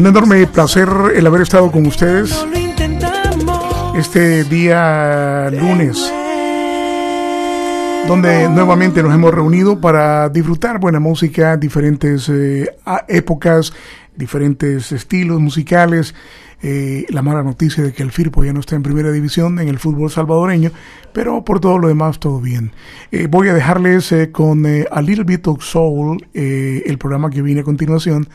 Un enorme placer el haber estado con ustedes este día lunes, donde nuevamente nos hemos reunido para disfrutar buena música, diferentes eh, épocas, diferentes estilos musicales. Eh, la mala noticia de que el Firpo ya no está en primera división en el fútbol salvadoreño, pero por todo lo demás todo bien. Eh, voy a dejarles con A Little Bit of Soul, el programa que viene a continuación.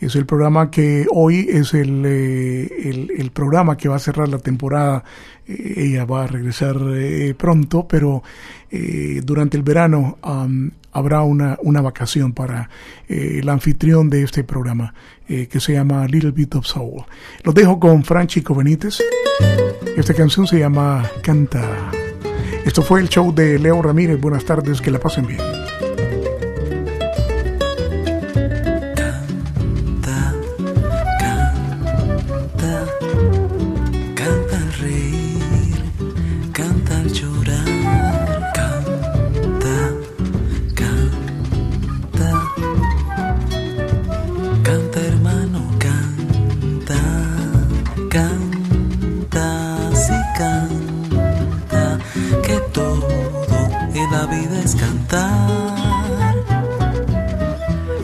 Es el programa que hoy es el, el, programa que va a cerrar la temporada. ella va a regresar pronto, pero durante el verano habrá una, una vacación para eh, el anfitrión de este programa eh, que se llama Little Bit of Soul. Lo dejo con Franchico Benítez. Esta canción se llama Canta. Esto fue el show de Leo Ramírez. Buenas tardes, que la pasen bien.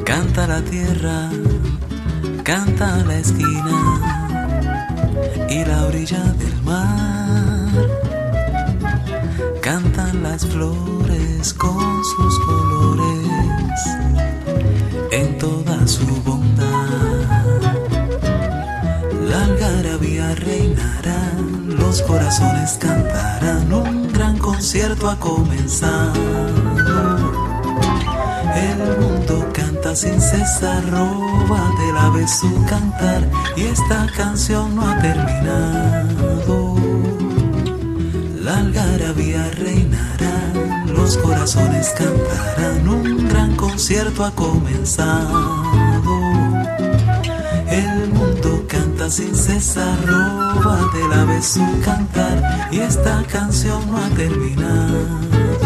Canta la tierra, canta la esquina y la orilla del mar. Cantan las flores con sus colores en toda su bondad. La algarabía reinará, los corazones cantarán cantar y esta canción no ha terminado. La algarabía reinará, los corazones cantarán, un gran concierto ha comenzado. El mundo canta sin cesar, roba de la vez su cantar y esta canción no ha terminado.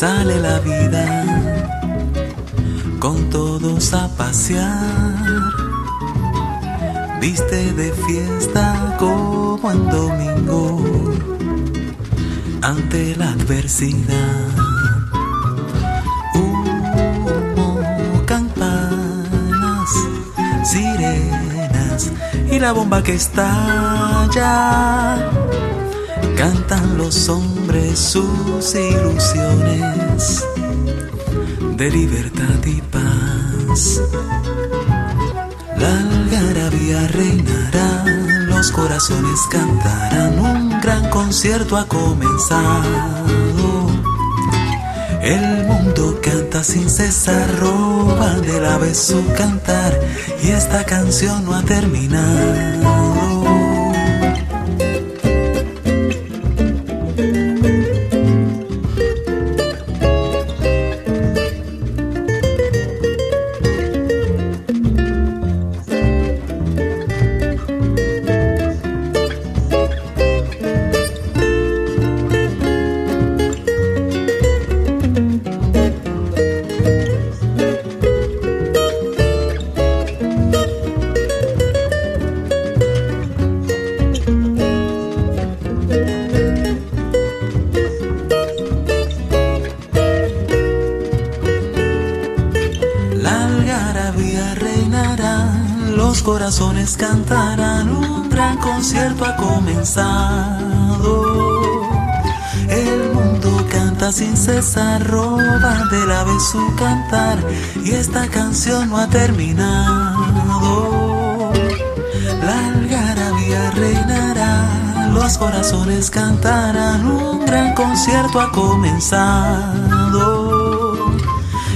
Sale la vida, con todos a pasear. Viste de fiesta como en domingo, ante la adversidad. Humo, campanas, sirenas y la bomba que estalla. Cantan los hombres sus ilusiones de libertad y paz. La algarabía reinará, los corazones cantarán, un gran concierto ha comenzado. El mundo canta sin cesar, roba de la vez su cantar y esta canción no ha terminado.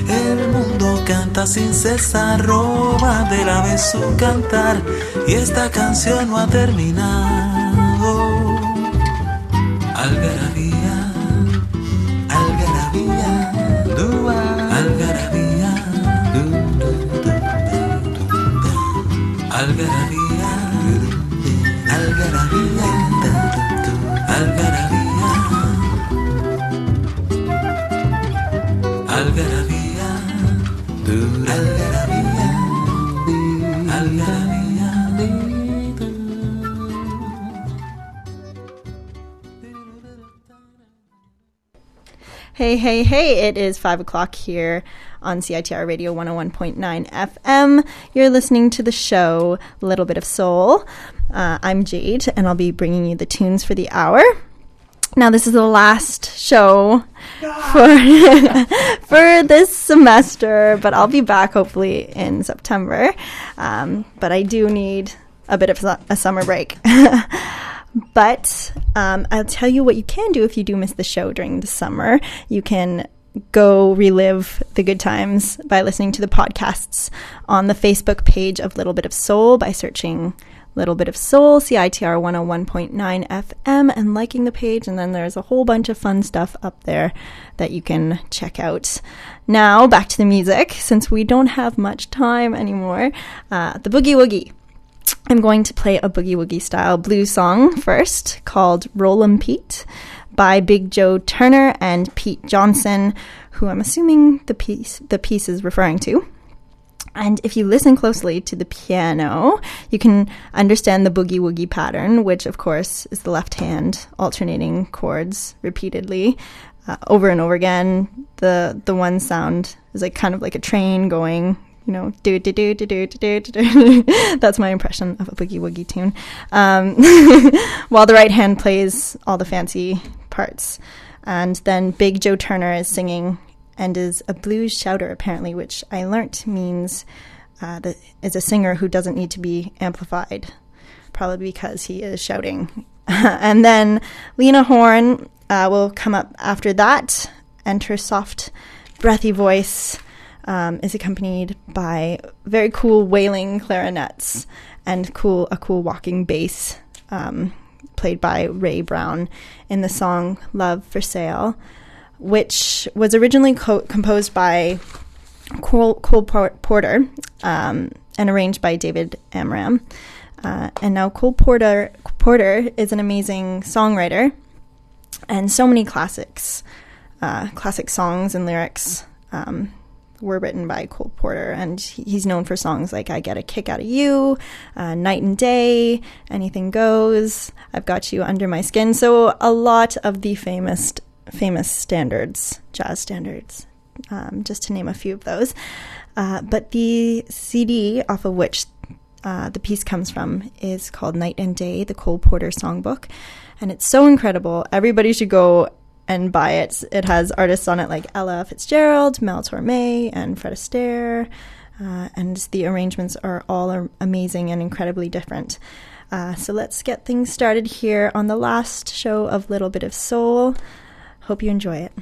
El mundo canta sin cesar, roba de la vez su cantar y esta canción no ha terminado. Hey, it is 5 o'clock here on CITR Radio 101.9 FM. You're listening to the show Little Bit of Soul. Uh, I'm Jade, and I'll be bringing you the tunes for the hour. Now, this is the last show for, for this semester, but I'll be back hopefully in September. Um, but I do need a bit of su- a summer break. But um, I'll tell you what you can do if you do miss the show during the summer. You can go relive the good times by listening to the podcasts on the Facebook page of Little Bit of Soul by searching Little Bit of Soul, CITR 101.9 FM, and liking the page. And then there's a whole bunch of fun stuff up there that you can check out. Now, back to the music, since we don't have much time anymore. Uh, the Boogie Woogie. I'm going to play a boogie woogie style blues song first called Rollin' Pete by Big Joe Turner and Pete Johnson, who I'm assuming the piece the piece is referring to. And if you listen closely to the piano, you can understand the boogie woogie pattern, which of course is the left hand alternating chords repeatedly uh, over and over again. The the one sound is like kind of like a train going you know, do do do do do do do do. That's my impression of a boogie woogie tune. Um, while the right hand plays all the fancy parts, and then Big Joe Turner is singing and is a blues shouter apparently, which I learnt means uh, that is a singer who doesn't need to be amplified, probably because he is shouting. and then Lena Horn uh, will come up after that, and her soft, breathy voice um, is accompanied by very cool wailing clarinets and cool a cool walking bass um, played by Ray Brown in the song "Love for Sale," which was originally co- composed by Cole, Cole Por- Porter um, and arranged by David Amram. Uh, and now Cole Porter Porter is an amazing songwriter and so many classics, uh, classic songs and lyrics um, were written by Cole Porter, and he's known for songs like "I Get a Kick Out of You," uh, "Night and Day," "Anything Goes," "I've Got You Under My Skin." So a lot of the famous famous standards, jazz standards, um, just to name a few of those. Uh, but the CD off of which uh, the piece comes from is called Night and Day, the Cole Porter Songbook. And it's so incredible. Everybody should go and buy it. It has artists on it like Ella Fitzgerald, Mel Torme, and Fred Astaire. Uh, and the arrangements are all amazing and incredibly different. Uh, so let's get things started here on the last show of Little Bit of Soul. Hope you enjoy it.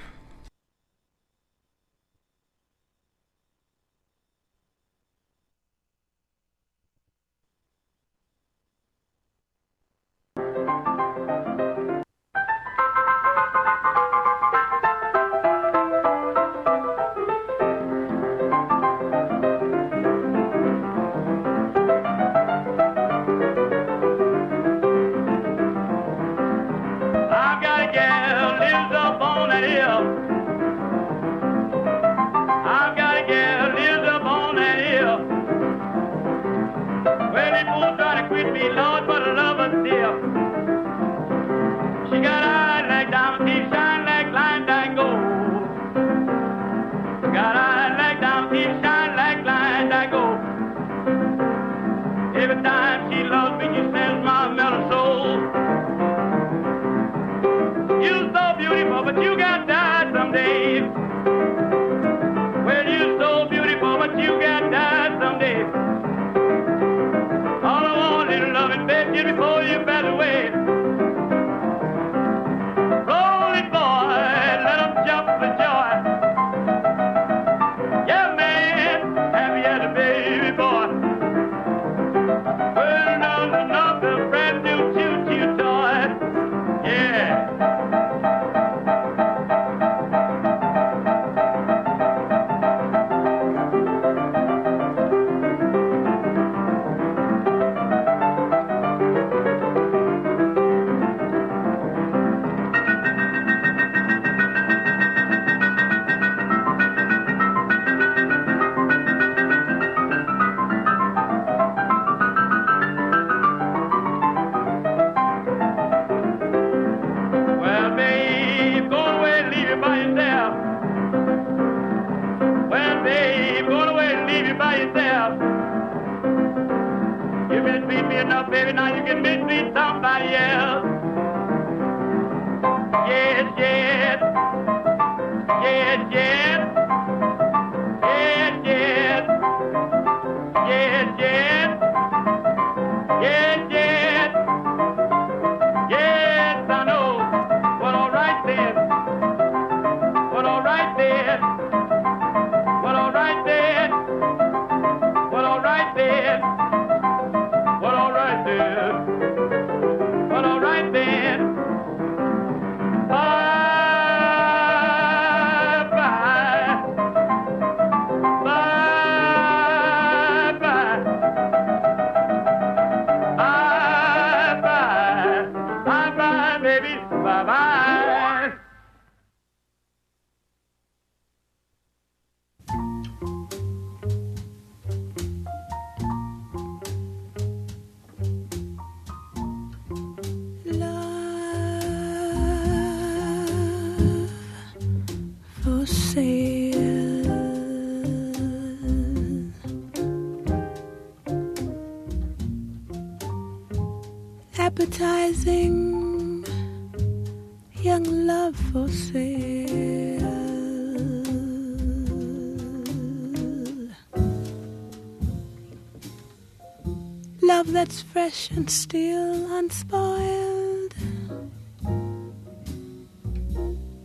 That's fresh and still unspoiled.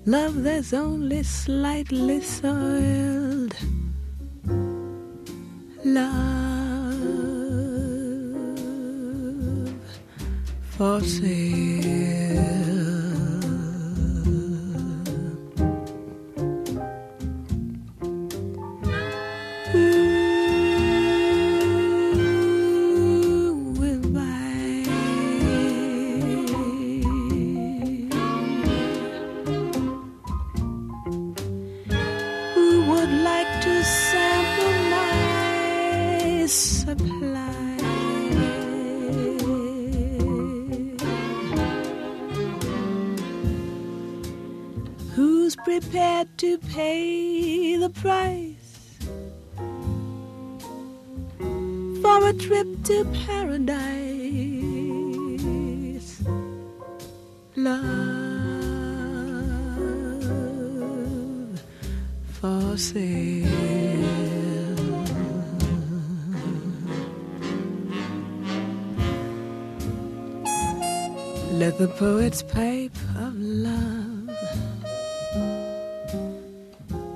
Love that's only slightly soiled.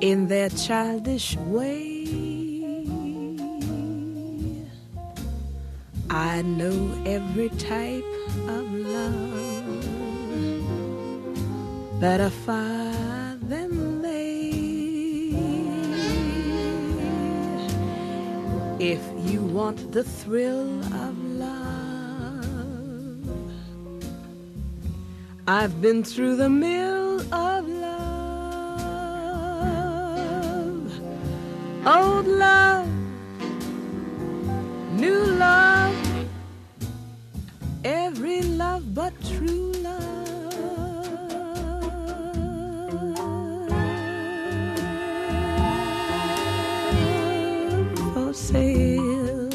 In their childish way. I know every type of love better far than they. If you want the thrill of love, I've been through the mill old love, new love, every love but true love for sale.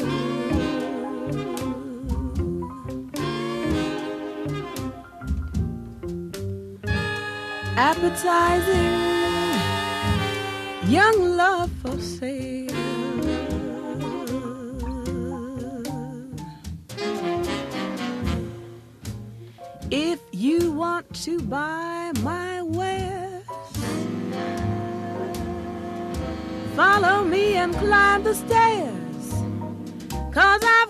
Appetizing young love to buy my wares, follow me and climb the stairs. Cause I've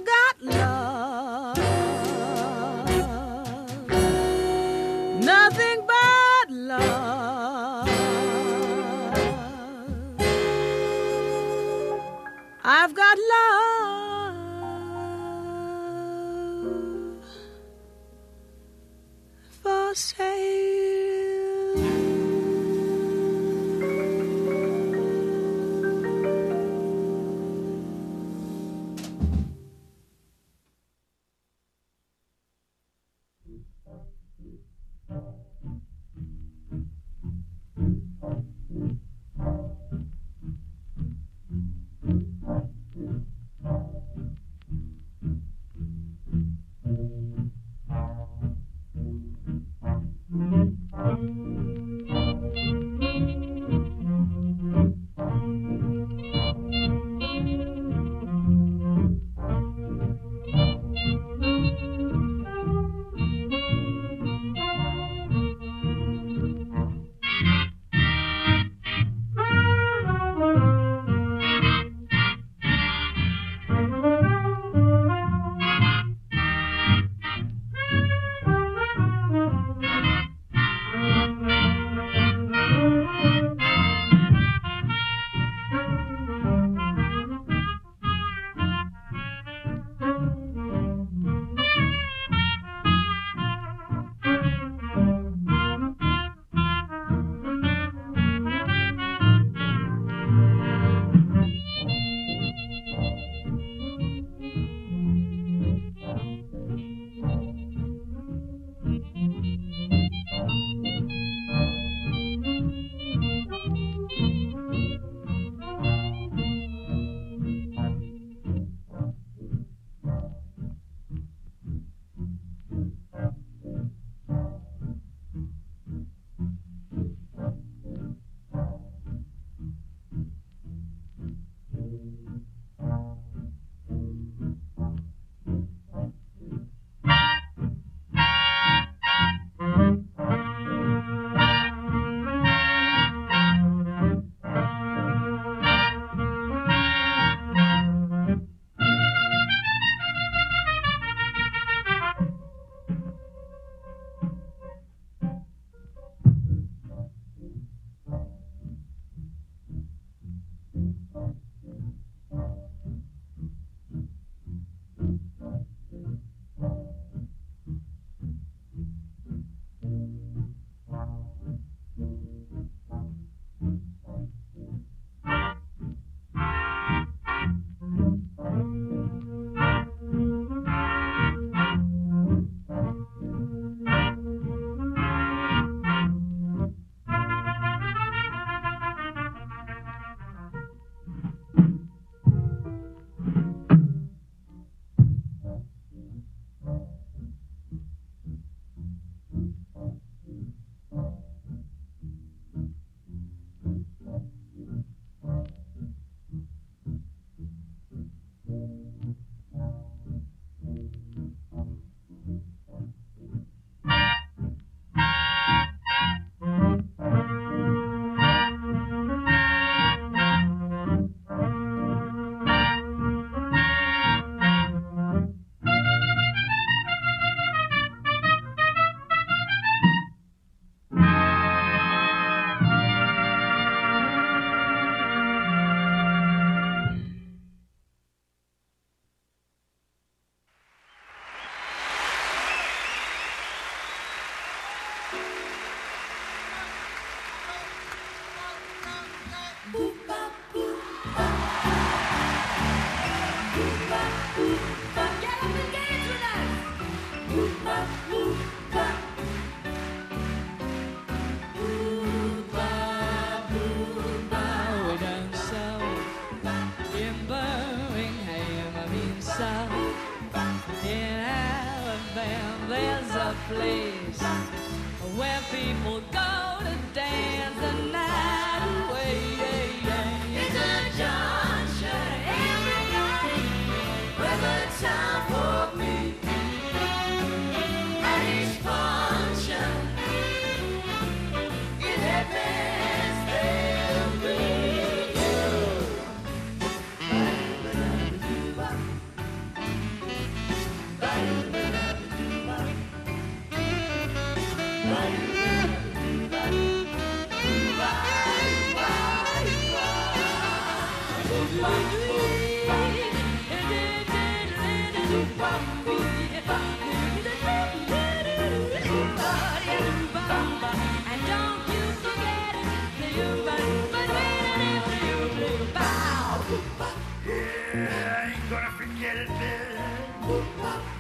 gonna forget it,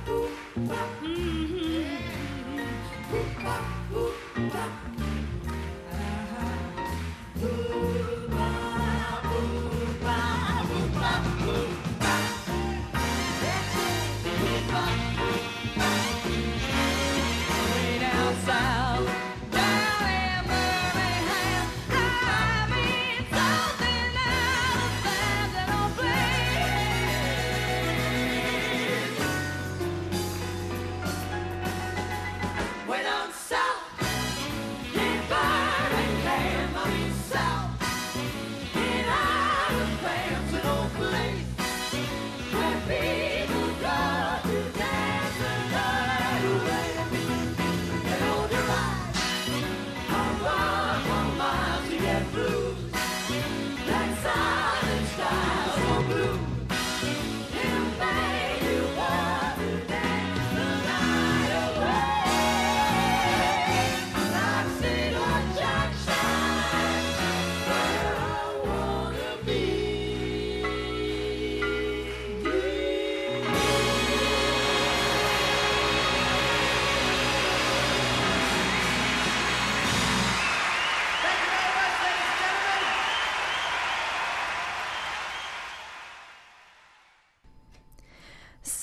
Bill.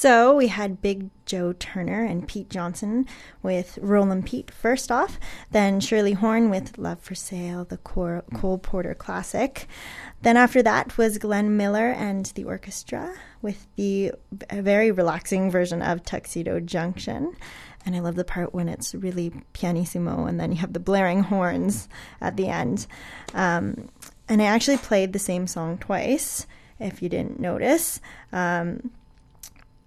So we had Big Joe Turner and Pete Johnson with Rollin' Pete first off, then Shirley Horn with Love for Sale, the Cole Porter classic. Then after that was Glenn Miller and the orchestra with the very relaxing version of Tuxedo Junction. And I love the part when it's really pianissimo and then you have the blaring horns at the end. Um, and I actually played the same song twice, if you didn't notice. Um,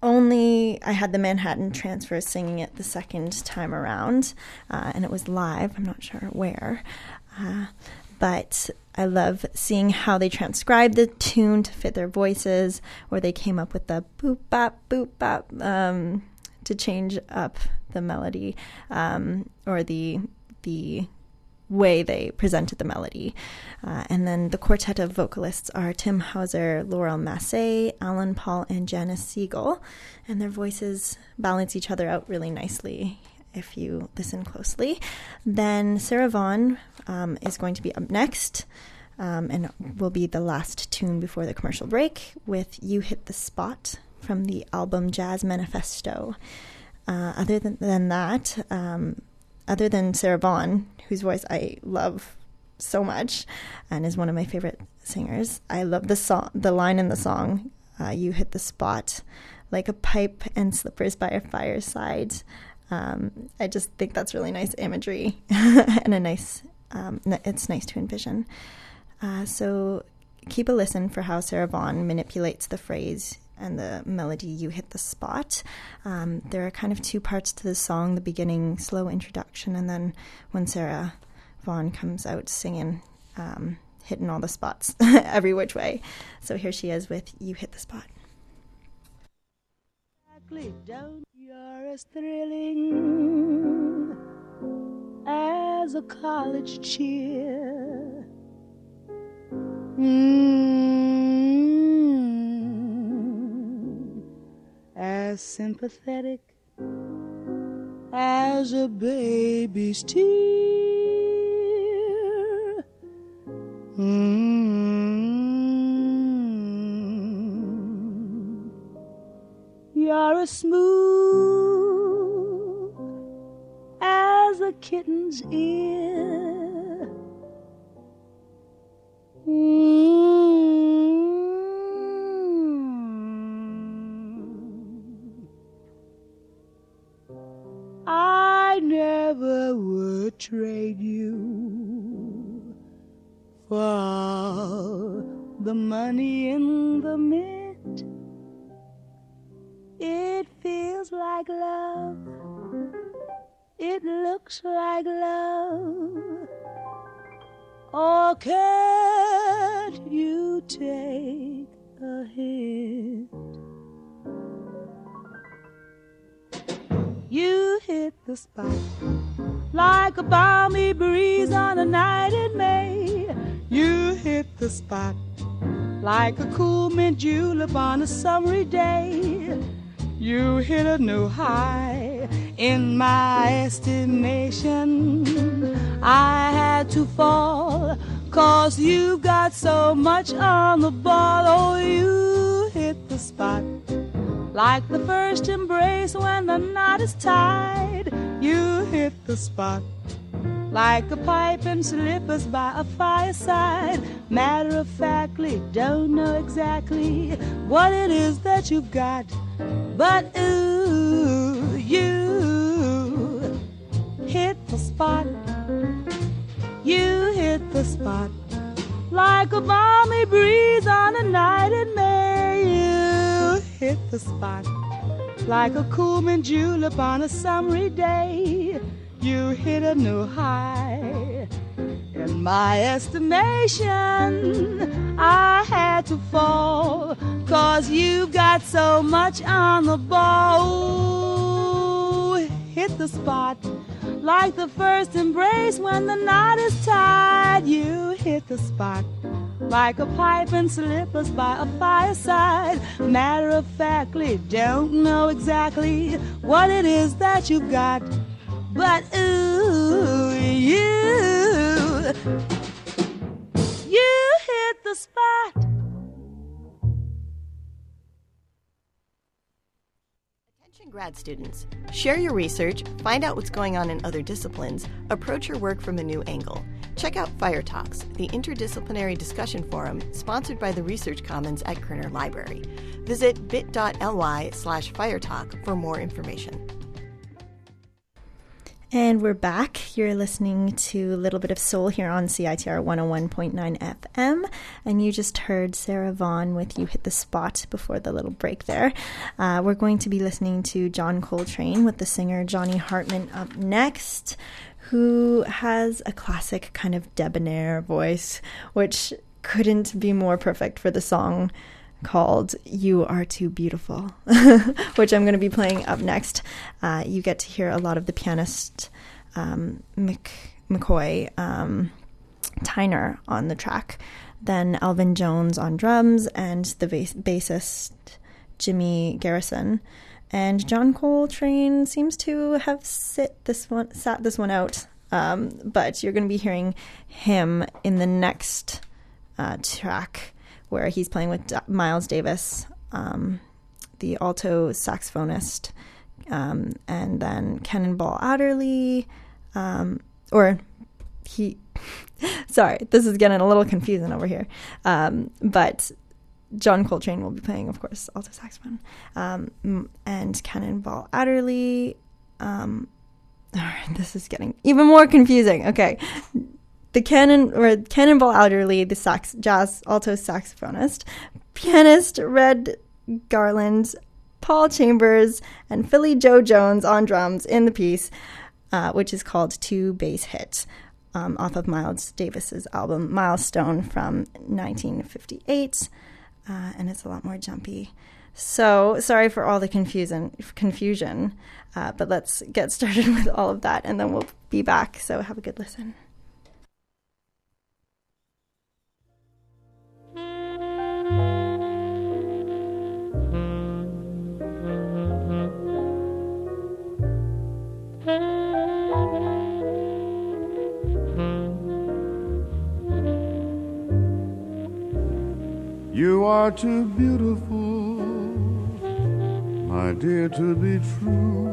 only I had the Manhattan Transfer singing it the second time around, uh, and it was live. I'm not sure where, uh, but I love seeing how they transcribed the tune to fit their voices, or they came up with the boop bop boop bop um, to change up the melody, um, or the the way they presented the melody. Uh, and then the quartet of vocalists are Tim Hauser, Laurel Massé, Alan Paul, and Janis Siegel. And their voices balance each other out really nicely if you listen closely. Then Sarah Vaughan um, is going to be up next. Um, and will be the last tune before the commercial break with You Hit the Spot from the album Jazz Manifesto. Uh, other than, than that, um, other than Sarah Vaughan, whose voice I love so much and is one of my favorite singers, I love the song, the line in the song, uh, "You hit the spot like a pipe and slippers by a fireside." Um, I just think that's really nice imagery and a nice, um, it's nice to envision. Uh, so keep a listen for how Sarah Vaughan manipulates the phrase and the melody you hit the spot. Um, there are kind of two parts to the song the beginning slow introduction and then when sarah vaughan comes out singing um, hitting all the spots every which way. So here she is with you hit the spot. Don't you're as thrilling as a college cheer. Mm, as sympathetic as a baby's tear. Mm, you're as smooth as a kitten's ear. Mm. The money in the mint. It feels like love. It looks like love. Or can't you take a hint? You hit the spot like a balmy breeze on a night in May. You hit the spot like a cool mint julep on a summery day. You hit a new high in my estimation. I had to fall, cause you got so much on the ball. Oh, you hit the spot like the first embrace when the knot is tied. You hit the spot like a pipe and slippers by a fireside. Matter of factly, don't know exactly what it is that you've got, but ooh, you hit the spot. You hit the spot like a balmy breeze on a night in May. You hit the spot like a cool mint julep on a summery day. You hit a new high. In my estimation, I had to fall, cause you've got so much on the ball. Hit the spot like the first embrace when the knot is tied. You hit the spot like a pipe and slippers by a fireside. Matter of factly, don't know exactly what it is that you've got, but ooh, you, you hit the spot. Attention grad students. Share your research, find out what's going on in other disciplines, approach your work from a new angle. Check out Fire Talks, the interdisciplinary discussion forum sponsored by the Research Commons at Koerner Library. Visit bit.ly slash firetalk for more information. And we're back. You're listening to a little bit of soul here on CITR 101.9 FM. And you just heard Sarah Vaughan with You Hit the Spot before the little break there. Uh, we're going to be listening to John Coltrane with the singer Johnny Hartman up next, who has a classic kind of debonair voice, which couldn't be more perfect for the song called You Are Too Beautiful, which I'm going to be playing up next. Uh, you get to hear a lot of the pianist um, Mc, McCoy um, Tyner on the track, then Elvin Jones on drums, and the bass- bassist Jimmy Garrison. And John Coltrane seems to have sit this one, sat this one out. Um, but you're going to be hearing him in the next uh, track where he's playing with D- Miles Davis, um, the alto saxophonist, um, and then Cannonball Adderley, um, or he. Sorry, this is getting a little confusing over here. Um, but John Coltrane will be playing, of course, alto saxophone, um, and Cannonball Adderley. Um, all right, this is getting even more confusing. Okay, the cannon or Cannonball Adderley, the sax jazz alto saxophonist, pianist Red Garland, Paul Chambers, and Philly Joe Jones on drums in the piece, uh, which is called Two Bass Hit, um, off of Miles Davis's album Milestone from 1958, uh, and it's a lot more jumpy. So sorry for all the confusion, confusion, uh, but let's get started with all of that, and then we'll be back. So have a good listen. You are too beautiful, my dear, to be true.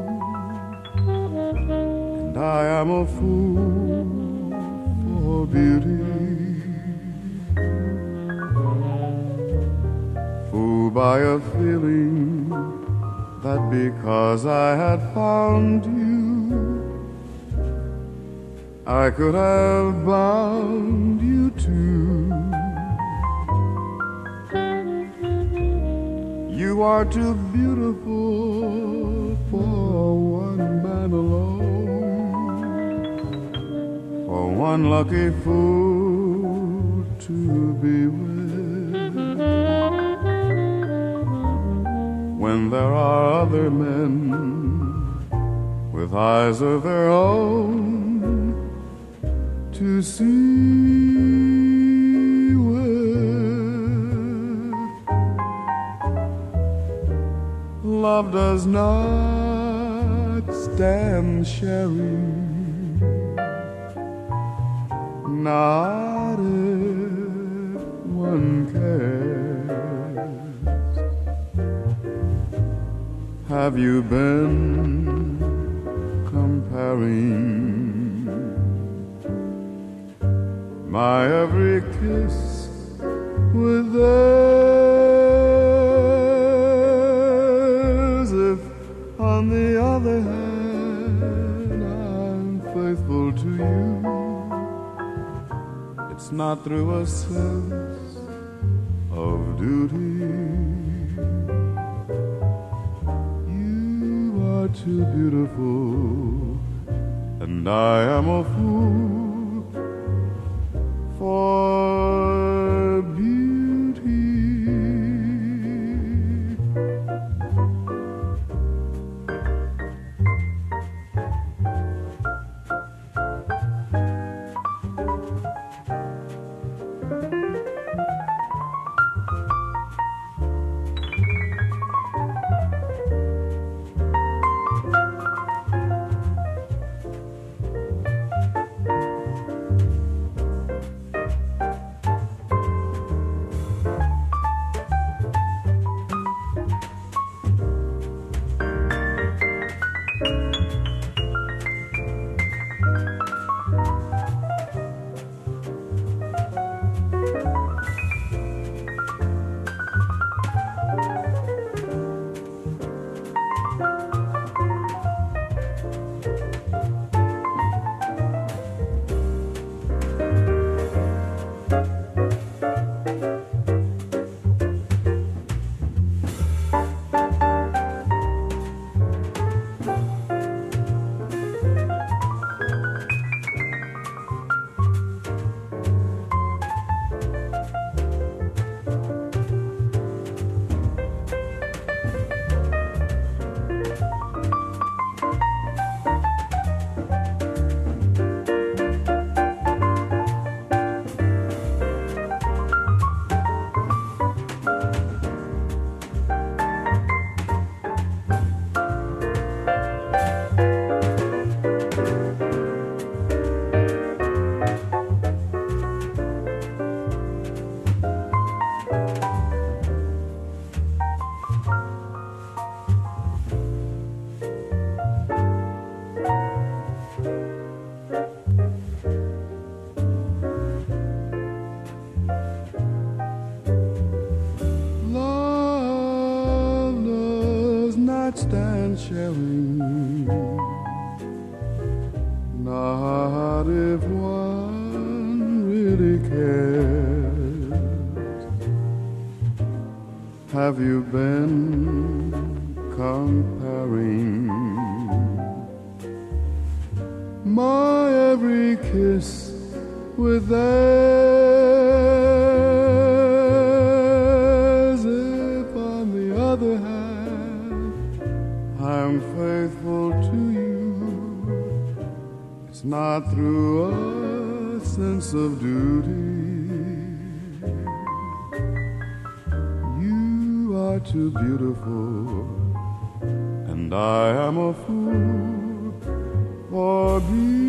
And I am a fool for beauty. Fool by a feeling that because I had found you. I could have bound you too. You are too beautiful for one man alone, for one lucky fool to be with. When there are other men with eyes of their own to see with. Love does not stand sharing, not if one cares. Have you been comparing? My every kiss with theirs. If, on the other hand, I'm faithful to you, it's not through a sense of duty. You are too beautiful, and I am a fool Have you been comparing my every kiss with theirs? If, on the other hand, I'm faithful to you, it's not through a sense of duty. Too beautiful, and I am a fool for beauty.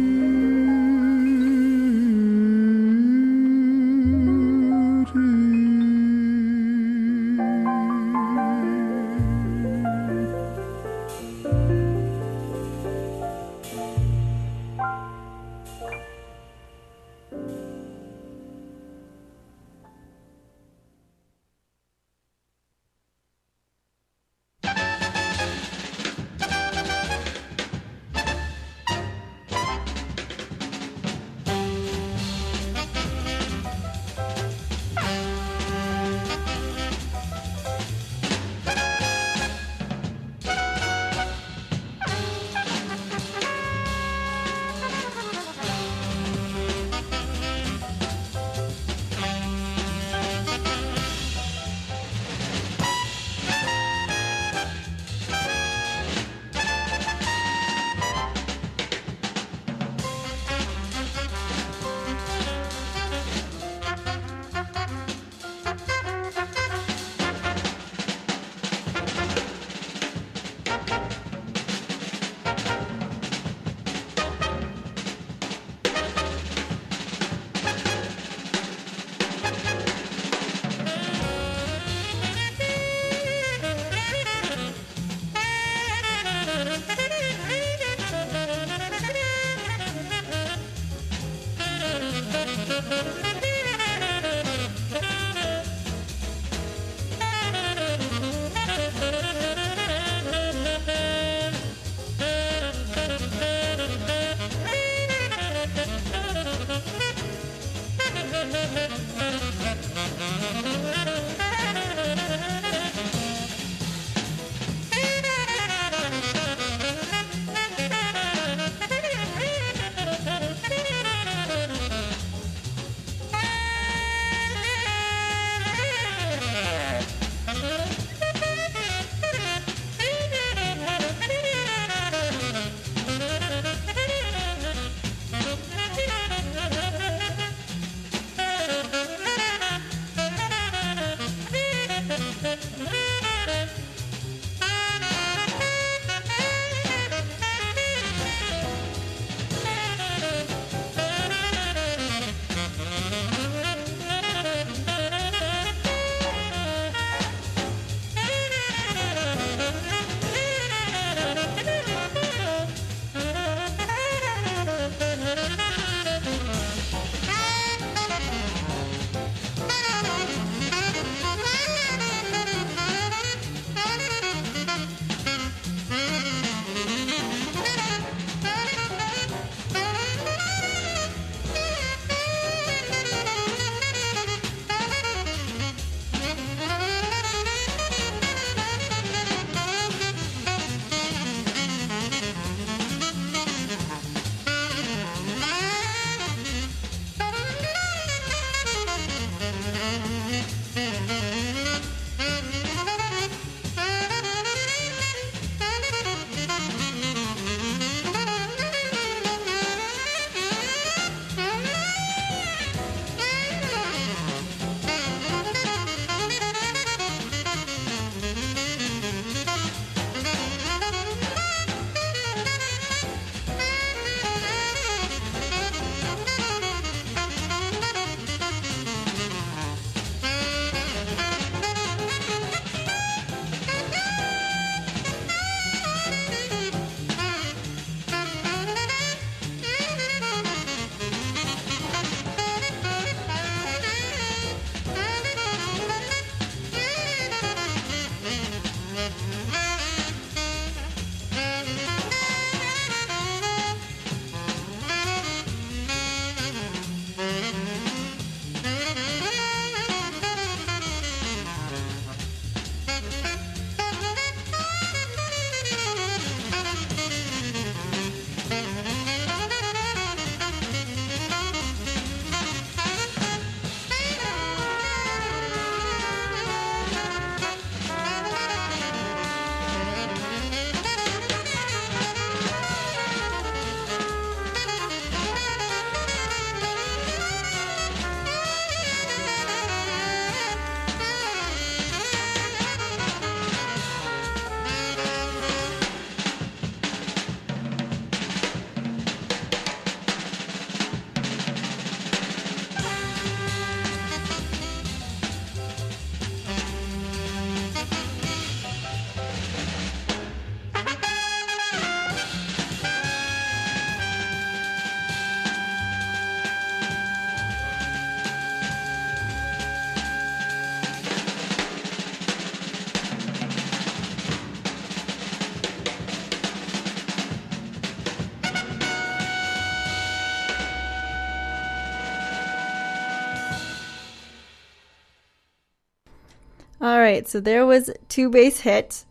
All right, so there was two bass hit.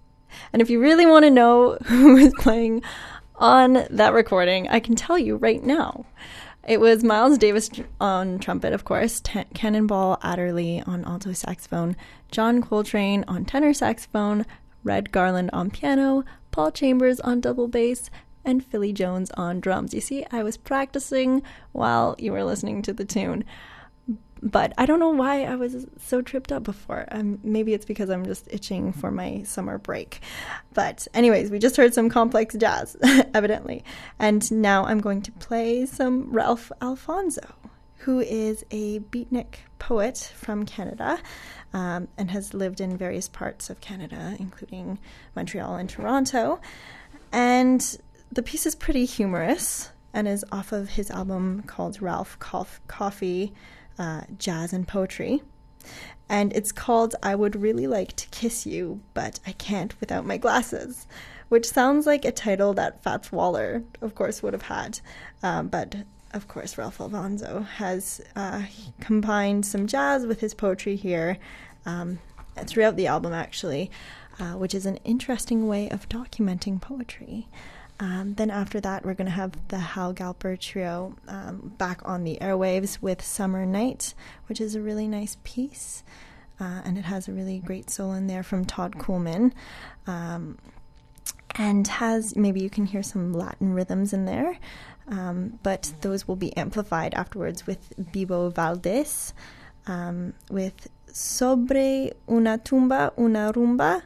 And if you really want to know who was playing on that recording, I can tell you right now. It was Miles Davis on trumpet, of course, Ten- Cannonball Adderley on alto saxophone, John Coltrane on tenor saxophone, Red Garland on piano, Paul Chambers on double bass, and Philly Jones on drums. You see, I was practicing while you were listening to the tune but I don't know why I was so tripped up before. Um, maybe it's because I'm just itching for my summer break. But, anyways, we just heard some complex jazz, evidently. And now I'm going to play some Ralph Alfonso, who is a beatnik poet from Canada um, and has lived in various parts of Canada, including Montreal and Toronto. And the piece is pretty humorous and is off of his album called Ralph Coff- Coffee uh, Jazz and Poetry. And it's called I Would Really Like to Kiss You, but I Can't Without My Glasses, which sounds like a title that Fats Waller, of course, would have had. Um, but of course, Ralph Alfonso has uh, combined some jazz with his poetry here um, throughout the album, actually, uh, which is an interesting way of documenting poetry. Um, then after that, we're going to have the Hal Galper Trio um, back on the airwaves with Summer Night, which is a really nice piece. Uh, and it has a really great solo in there from Todd Coolman. Um, and has, maybe you can hear some Latin rhythms in there, um, but those will be amplified afterwards with Bebo Valdés, um, with Sobre una tumba, una rumba,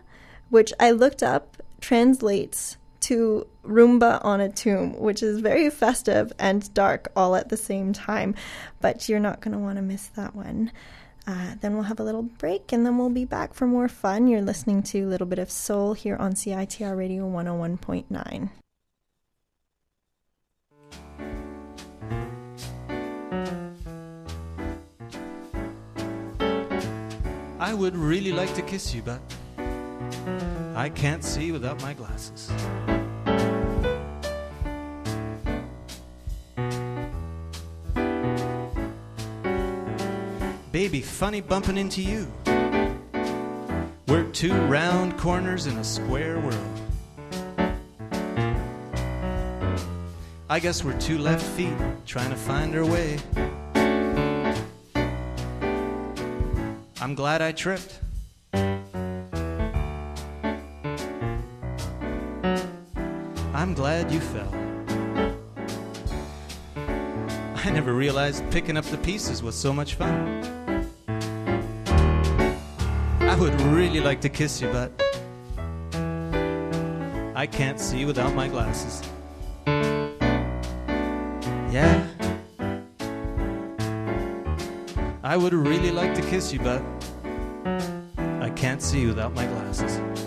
which I looked up translates to Rumba on a Tomb, which is very festive and dark all at the same time. But you're not going to want to miss that one. Uh, then we'll have a little break and then we'll be back for more fun. You're listening to a little bit of soul here on CITR Radio 101.9. I would really like to kiss you, but I can't see without my glasses. Baby, funny bumping into you. We're two round corners in a square world. I guess we're two left feet trying to find our way. I'm glad I tripped. You fell. I never realized picking up the pieces was so much fun. I would really like to kiss you, but I can't see without my glasses. Yeah. I would really like to kiss you, but I can't see without my glasses.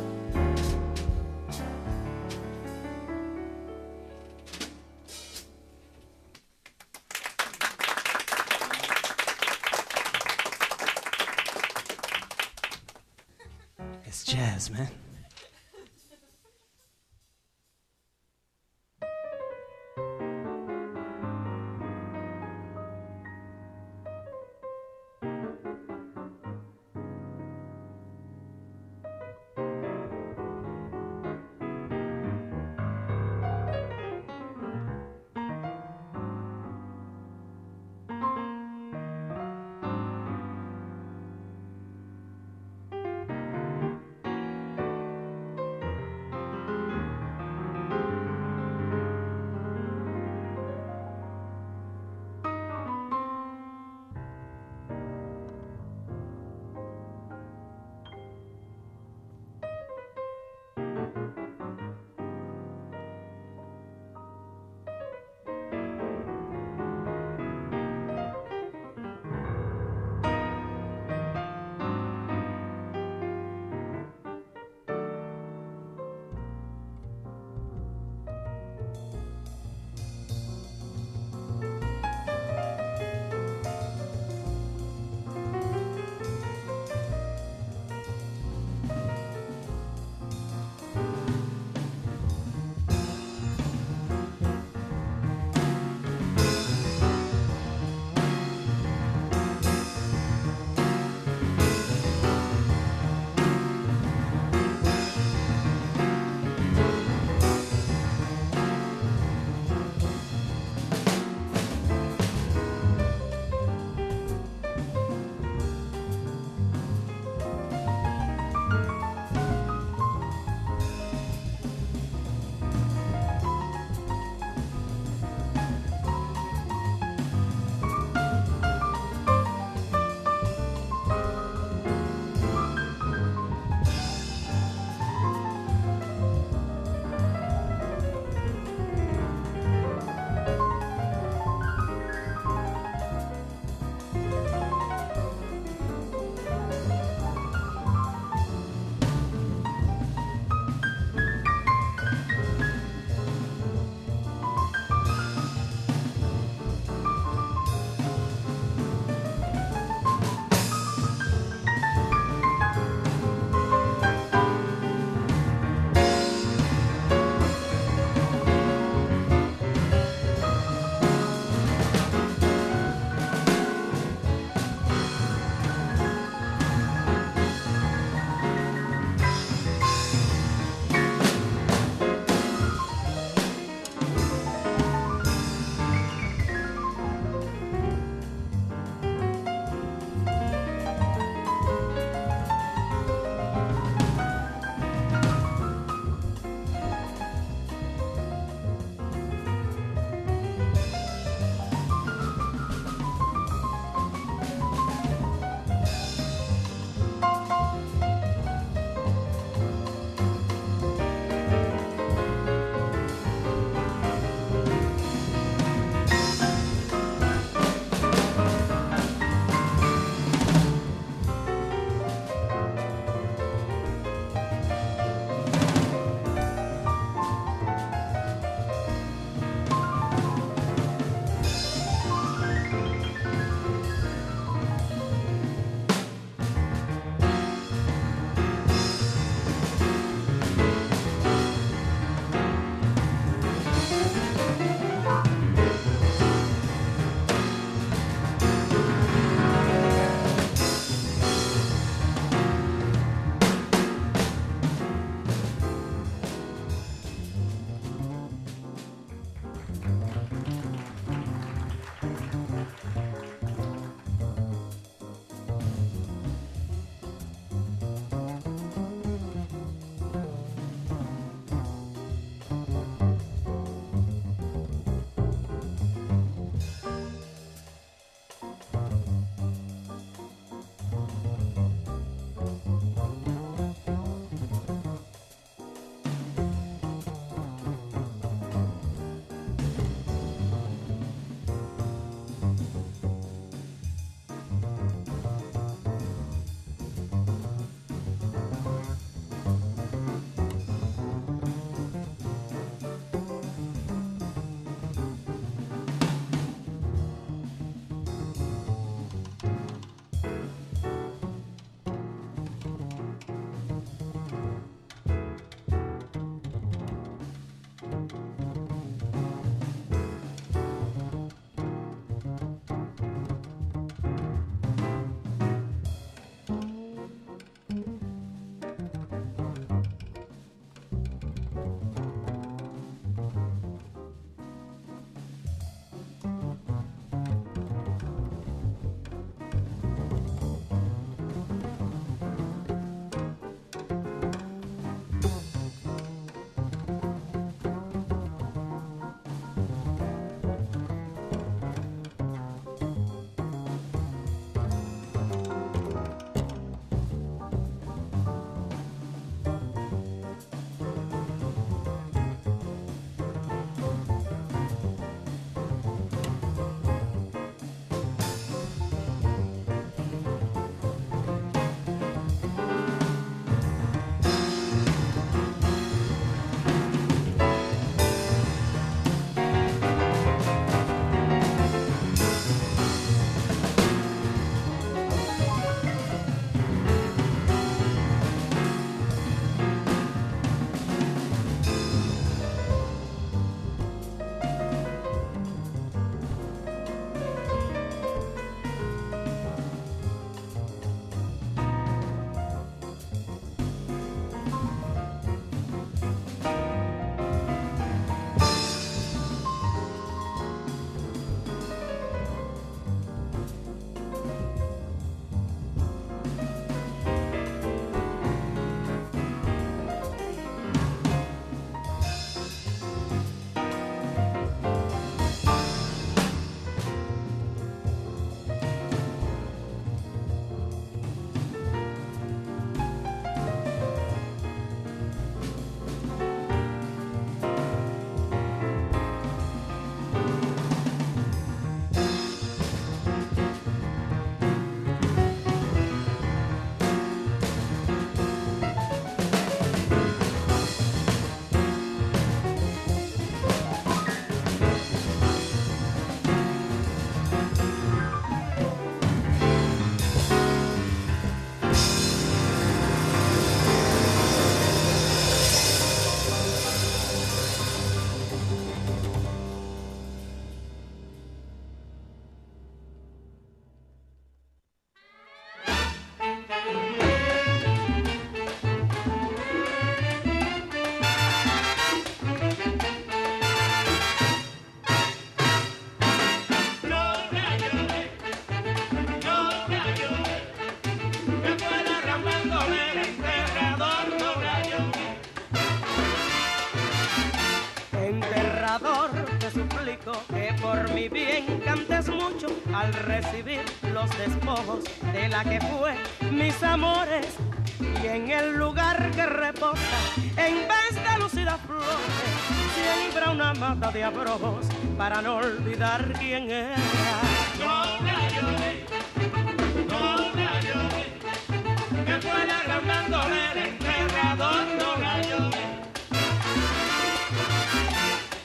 Recibir los despojos de la que fue mis amores. Y en el lugar que reposa, en vez de lucidas flores, siembra una mata de abrojos para no olvidar quién era. No la lloré, no la lloré, que fue la gran bandolera enterrador, no la lloré.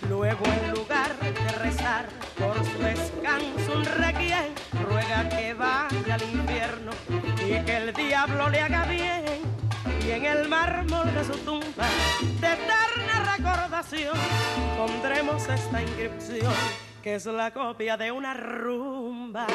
Luego en lugar de rezar por su descanso un y que el diablo le haga bien. Y en el mármol de su tumba, de eterna recordación, pondremos esta inscripción, que es la copia de una rumba.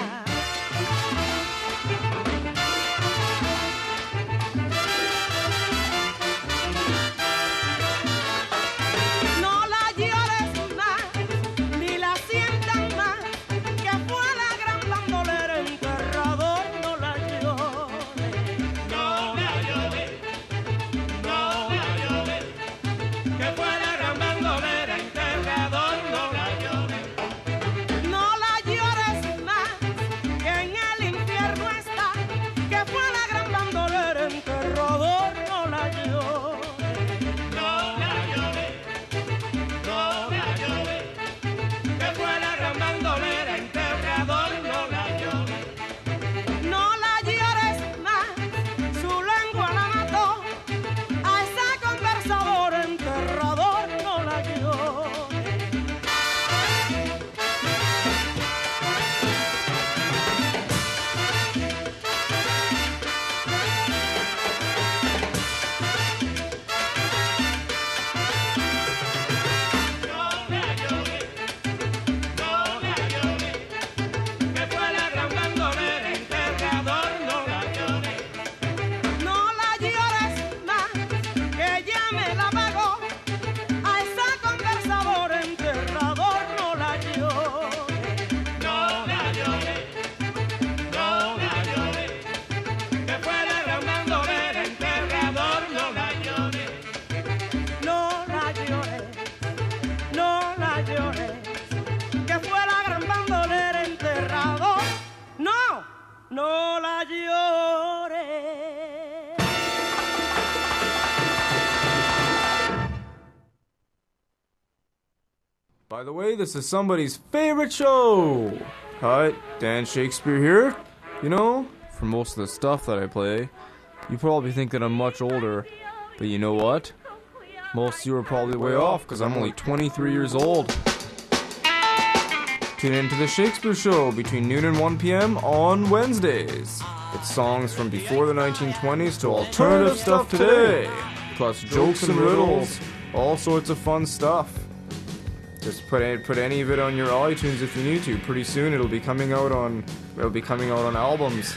By the way, this is somebody's favorite show. Hi, Dan Shakespeare here. You know, for most of the stuff that I play, you probably think that I'm much older, but you know what? Most of you are probably way off because I'm only 23 years old. Tune in to the Shakespeare Show between noon and 1 p.m. on Wednesdays. It's songs from before the 1920s to alternative stuff today, plus jokes and riddles, all sorts of fun stuff. Just put put any of it on your iTunes if you need to. Pretty soon it'll be coming out on it'll be coming out on albums.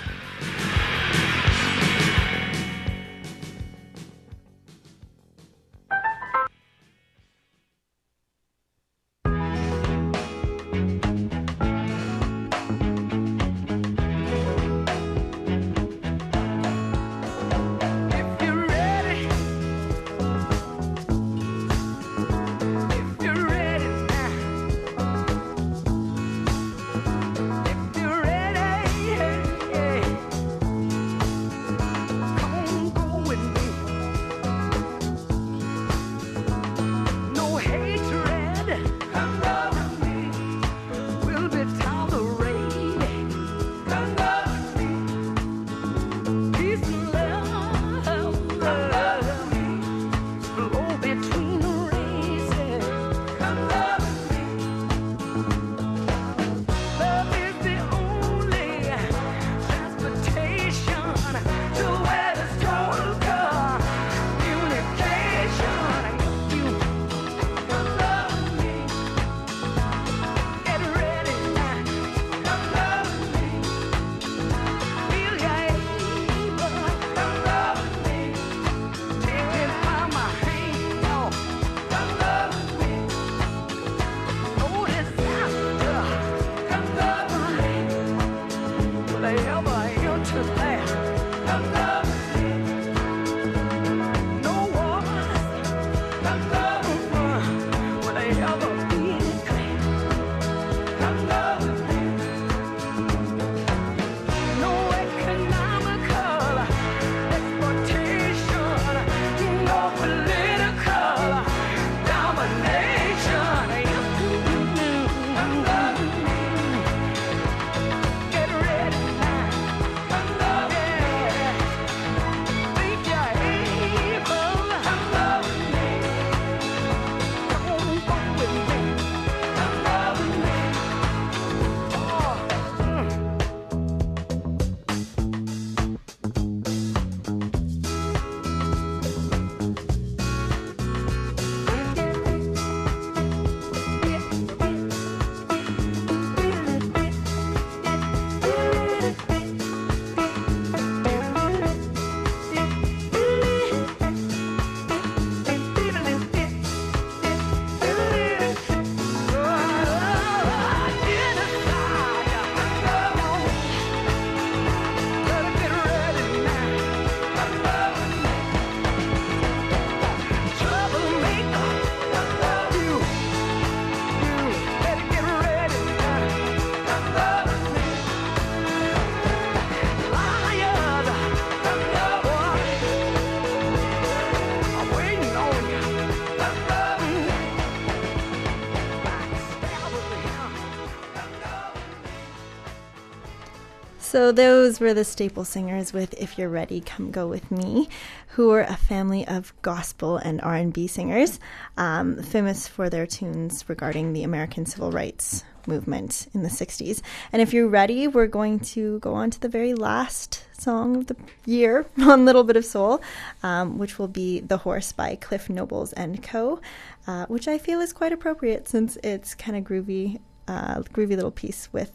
So those were the staple singers with "If You're Ready, Come Go with Me," who were a family of gospel and R and B singers, um, famous for their tunes regarding the American Civil Rights movement in the '60s. And if you're ready, we're going to go on to the very last song of the year on Little Bit of Soul, um, which will be "The Horse" by Cliff Nobles and Co., uh, which I feel is quite appropriate since it's kind of groovy, uh, groovy little piece with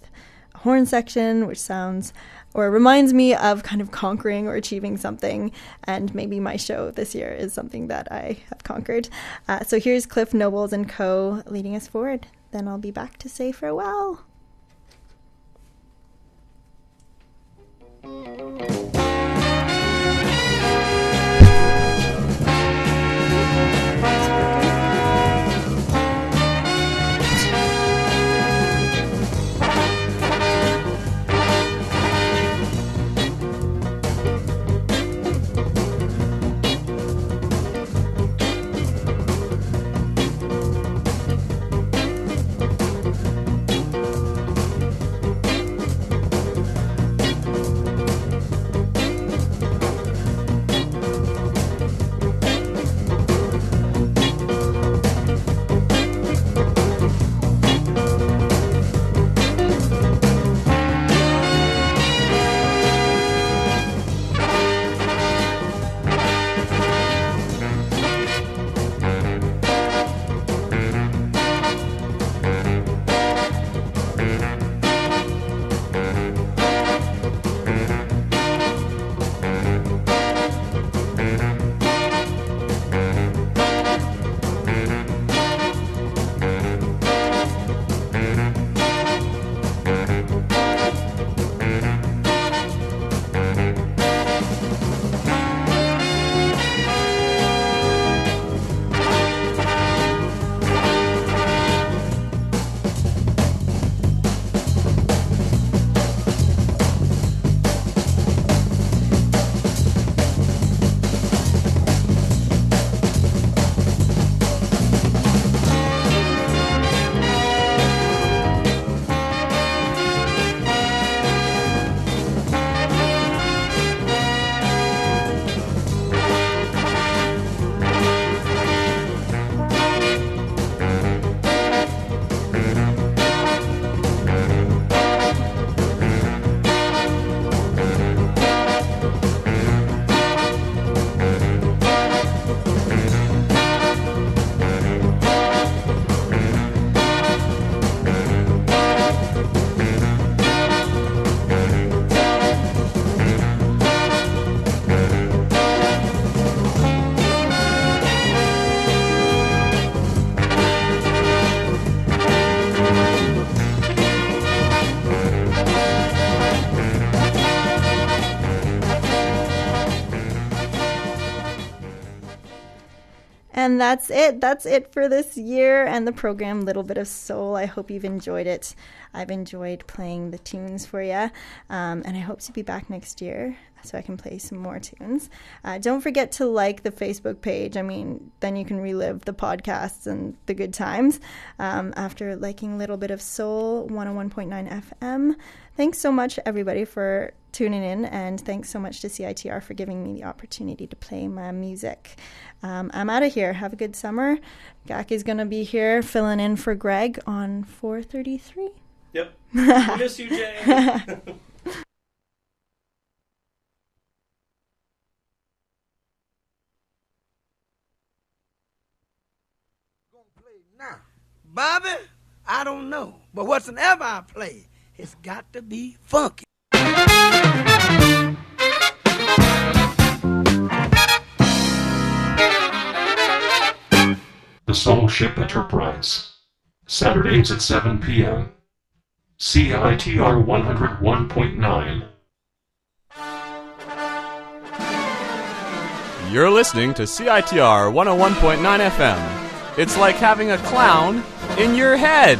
horn section, which sounds or reminds me of kind of conquering or achieving something. And maybe my show this year is something that I have conquered. Uh, so here's Cliff Nobles and Co. leading us forward. Then I'll be back to say farewell. And that's it. That's it for this year and the program Little Bit of Soul. I hope you've enjoyed it. I've enjoyed playing the tunes for you. Um, and I hope to be back next year so I can play some more tunes. Uh, don't forget to like the Facebook page. I mean, then you can relive the podcasts and the good times um, after liking Little Bit of Soul 101.9 FM. Thanks so much, everybody, for tuning in, and thanks so much to CITR for giving me the opportunity to play my music. Um, I'm out of here. Have a good summer. Gaki's going to be here filling in for Greg on 433. Yep. I miss you, Jay. Bobby, I don't know. But whatsoever I play, it's got to be funky. The Soul Ship Enterprise. Saturdays at 7 p.m. CITR 101.9. You're listening to CITR 101.9 FM. It's like having a clown in your head.